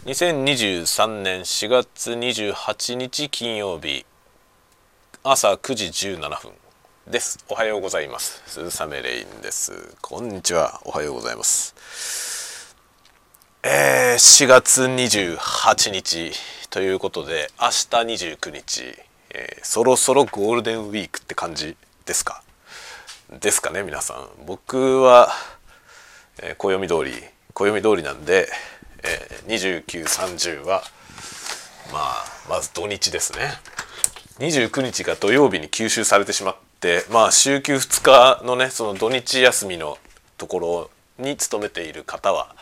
2023年4月28日金曜日朝9時17分です。おはようございます。鈴雨レインです。こんにちは。おはようございます。えー、4月28日ということで明日29日、えー、そろそろゴールデンウィークって感じですか？ですかね皆さん。僕は、えー、暦通り暦通りなんでえー、2930はまあまず土日ですね。29日が土曜日に吸収されてしまってまあ週休2日のねその土日休みのところに勤めている方は、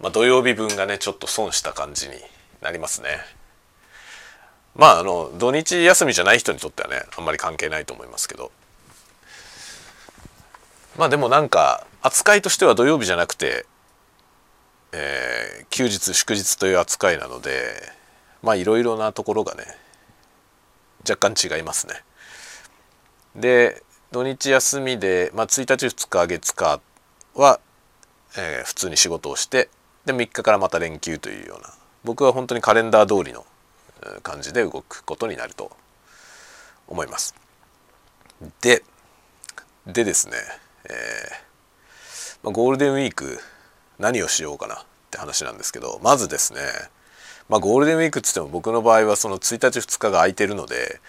まあ、土曜日分がねちょっと損した感じになりますね。まああの土日休みじゃない人にとってはねあんまり関係ないと思いますけど。まあでもなんか扱いとしては土曜日じゃなくてえー、休日祝日という扱いなのでまあいろいろなところがね若干違いますね。で土日休みで、まあ、1日2日月火は、えー、普通に仕事をしてで3日からまた連休というような僕は本当にカレンダー通りの感じで動くことになると思います。ででですね、えーまあ、ゴールデンウィーク何をしようかなって話なんですけどまずですねまあゴールデンウィークっつっても僕の場合はその1日2日が空いてるので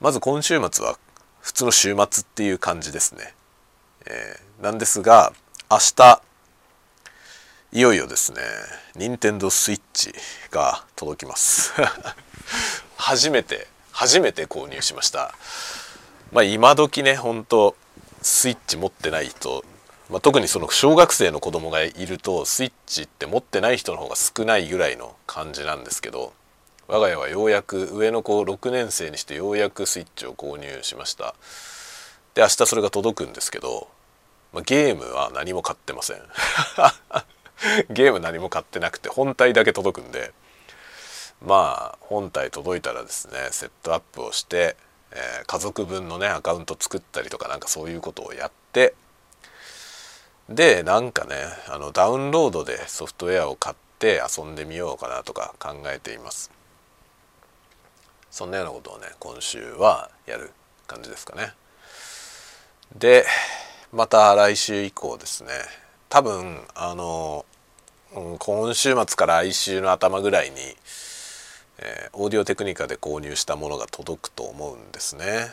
まず今週末は普通の週末っていう感じですね。えー、なんですが明日いよいよですね任天堂スイッチが届きます 初めて初めて購入しましたまあ今時ね本当スイッチ持ってない人まあ、特にその小学生の子供がいるとスイッチって持ってない人の方が少ないぐらいの感じなんですけど我が家はようやく上の子6年生にしてようやくスイッチを購入しました。で明日それが届くんですけど、まあ、ゲームは何も買ってません。ゲーム何も買ってなくて本体だけ届くんでまあ本体届いたらですねセットアップをして、えー、家族分のねアカウント作ったりとかなんかそういうことをやってでなんかねあのダウンロードでソフトウェアを買って遊んでみようかなとか考えています。そんなようなことをね今週はやる感じですかね。でまた来週以降ですね。多分あの今週末から来週の頭ぐらいに、えー、オーディオテクニカで購入したものが届くと思うんですね。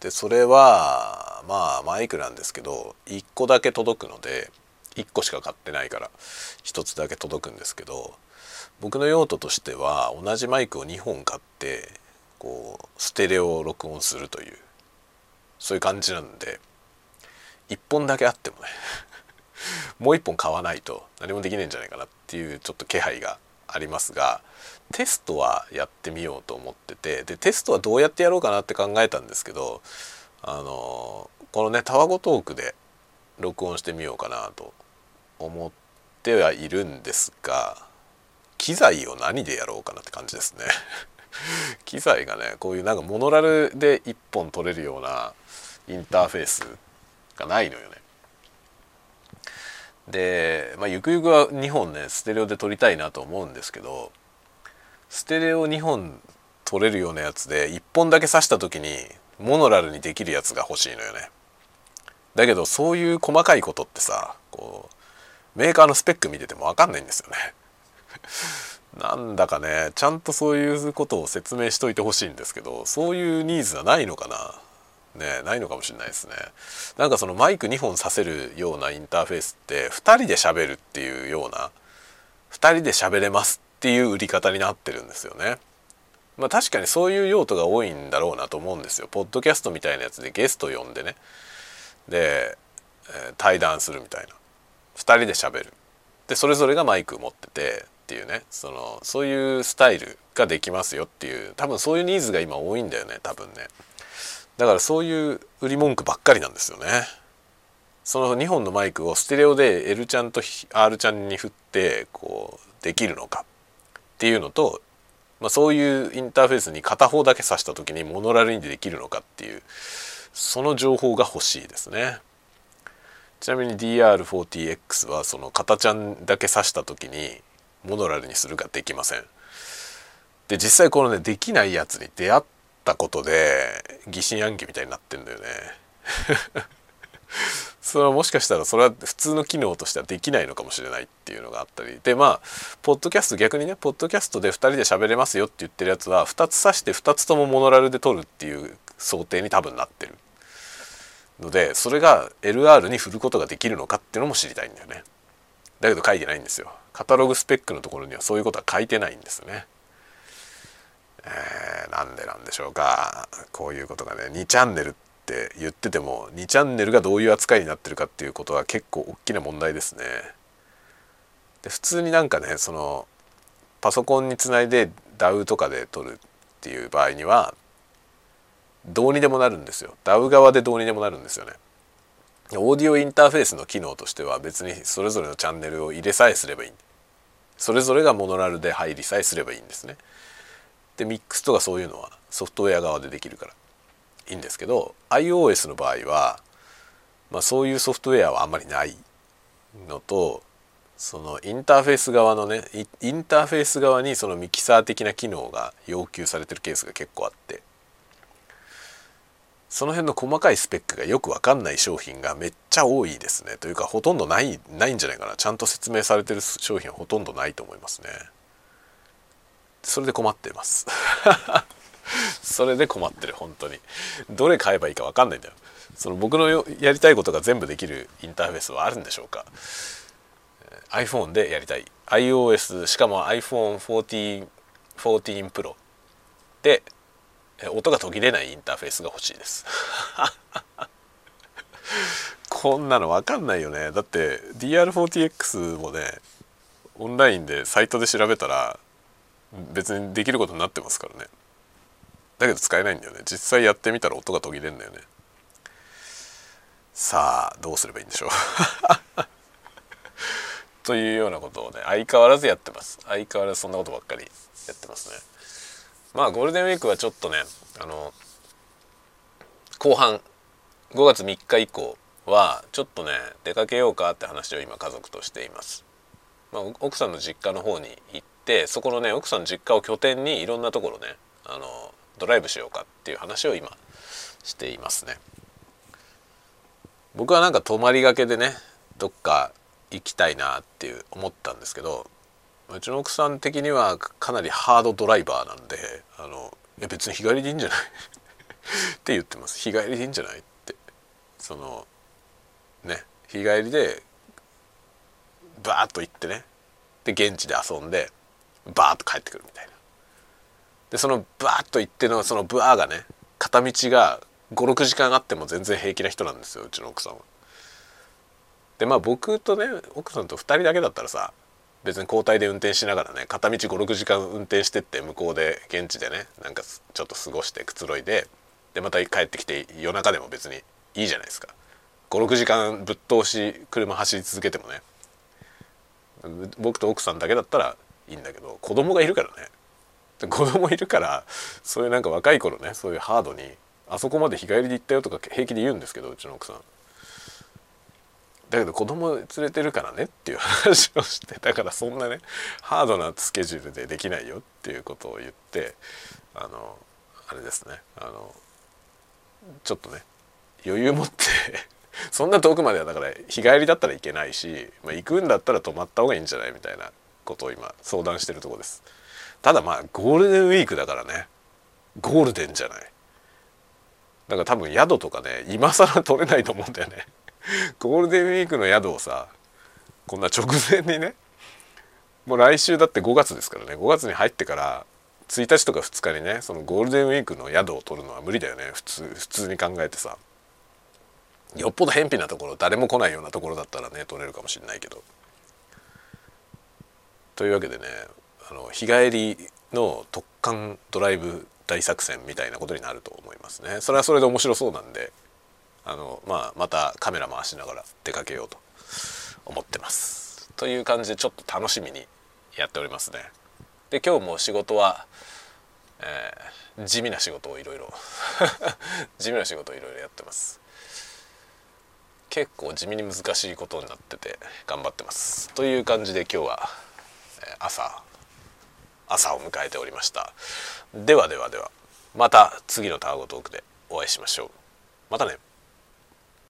でそれはまあマイクなんですけど1個だけ届くので1個しか買ってないから1つだけ届くんですけど僕の用途としては同じマイクを2本買ってこうステレオを録音するというそういう感じなんで1本だけあってもねもう1本買わないと何もできないんじゃないかなっていうちょっと気配がありますがテストはやってみようと思っててでテストはどうやってやろうかなって考えたんですけどあのこのねタワゴトークで録音してみようかなと思ってはいるんですが機材を何でやろうかなって感じですね。機材がねこういうなんかモノラルで1本取れるようなインターフェースがないのよね。で、まあ、ゆくゆくは2本ねステレオで撮りたいなと思うんですけどステレオ2本撮れるようなやつで1本だけ挿した時にモノラルにできるやつが欲しいのよね。だけどそういう細かいことってさこうメーカーのスペック見てても分かんないんですよね。なんだかねちゃんとそういうことを説明しといてほしいんですけどそういうニーズはないのかな。ねないのかもしれないですね。なんかそのマイク2本させるようなインターフェースって2人で喋るっていうような2人で喋れますっていう売り方になってるんですよね。まあ確かにそういう用途が多いんだろうなと思うんですよ。ポッドキャストみたいなやつでゲスト呼んでね。で、え、対談するみたいな。2人で喋る。でそれぞれがマイク持っててっていうね。そのそういうスタイルができますよっていう多分そういうニーズが今多いんだよね多分ね。だからそういう売り文句ばっかりなんですよねその2本のマイクをステレオで L ちゃんと R ちゃんに振ってこうできるのかっていうのと、まあ、そういうインターフェースに片方だけ挿した時にモノラルにできるのかっていうその情報が欲しいですね。ちなみに DR40X はその片ちゃんだけ挿した時にモノラルにするができませんで実際このねできないやつに出会ったことで疑心暗鬼みたいになってんだよね。それはもしかしたらそれは普通の機能としてはできないのかもしれないっていうのがあったり。でまあポッドキャスト逆にねポッドキャストで2人で喋れますよって言ってるやつは2つ指して2つともモノラルで撮るっていう想定に多分なってるのでそれが LR に振ることができるのかっていうのも知りたいんだよね。だけど書いてないんですよ。カタログスペックのところにはそういうことは書いてないんですね。えー、なんでなんでしょうか。こういうことがね2チャンネルって言ってても2チャンネルがどういう扱いになってるかっていうことは結構大きな問題ですね。で普通になんかねそのパソコンにつないで DAW とかで撮るっていう場合にはどうにでもなるんですよ。DAW 側でどうにでもなるんですよね。オーディオインターフェースの機能としては別にそれぞれのチャンネルを入れさえすればいい。それぞれがモノラルで入りさえすればいいんですね。でミックスとかそういうのはソフトウェア側でできるから。いいんですけど iOS の場合は、まあ、そういうソフトウェアはあんまりないのとそのインターフェース側のねインターフェース側にそのミキサー的な機能が要求されてるケースが結構あってその辺の細かいスペックがよく分かんない商品がめっちゃ多いですね。というかほとんどないないんじゃないかな。ちゃんと説明されてる商品はほとんどないと思いますね。それで困ってます。それで困ってる本当に。どれ買えばいいか分かんないんだよ。その僕のやりたいことが全部できるインターフェースはあるんでしょうか。iPhone でやりたい。iOS しかも iPhone14 14 Pro で音が途切れないインターフェースが欲しいです。こんなの分かんないよね。だって DR40X もねオンラインでサイトで調べたら別にできることになってますからね。だけど使えないんだよね。実際やってみたら音が途切れんだよね。さあどうすればいいんでしょう。というようなことをね相変わらずやってます。相変わらずそんなことばっかりやってますね。まあゴールデンウィークはちょっとねあの後半5月3日以降はちょっとね出かけようかって話を今家族としています、まあ、奥さんの実家の方に行ってそこのね奥さんの実家を拠点にいろんなところねあのドライブしようかっていう話を今していますね。僕はなんか泊まりがけでねどっか行きたいなっていう思ったんですけどうちの奥さん的にはかなりハードドライバーなんであのいや別に日帰りでいいんじゃない？って言ってます。日帰りでいいんじゃないって。そのね日帰りでバーッと行ってね。で現地で遊んでバーッと帰ってくるみたいな。でそのバーッと行ってのそのブワーがね片道が56時間あっても全然平気な人なんですようちの奥さんは。でまあ僕とね奥さんと2人だけだったらさ別に交代で運転しながらね片道56時間運転してって向こうで現地でねなんかちょっと過ごしてくつろいででまた帰ってきて夜中でも別にいいじゃないですか。56時間ぶっ通し車走り続けてもね。僕と奥さんだけだったらいいんだけど子供がいるからね子供いるからそういうなんか若い頃ねそういうハードにあそこまで日帰りで行ったよとか平気で言うんですけどうちの奥さん。だけど子供連れてるからねっていう話をしてだからそんなねハードなスケジュールでできないよっていうことを言ってあのあれですねあのちょっとね余裕持ってそんな遠くまではだから日帰りだったらいけないし、まあ、行くんだったら泊まった方がいいんじゃないみたいなことを今相談してるとこです。ただまあゴールデンウィークだからね。ゴールデンじゃない。だから多分宿とかね今更取れないと思うんだよね。ゴールデンウィークの宿をさこんな直前にねもう来週だって5月ですからね。5月に入ってから1日とか2日にねそのゴールデンウィークの宿を取るのは無理だよね。普通普通に考えてさ。よっぽど偏僻なところ誰も来ないようなところだったらね取れるかもしれないけど。というわけでねあの日帰りの特艦ドライブ大作戦みたいなことになると思いますね。それはそれで面白そうなんであの、まあ、またカメラ回しながら出かけようと思ってます。という感じでちょっと楽しみにやっておりますね。で今日も仕事は、えー、地味な仕事をいろいろ 地味な仕事をいろいろやってます。結構地味に難しいことになってて頑張ってます。という感じで今日は朝朝を迎えておりました。ではではではまた次のタワゴトークでお会いしましょう。またね。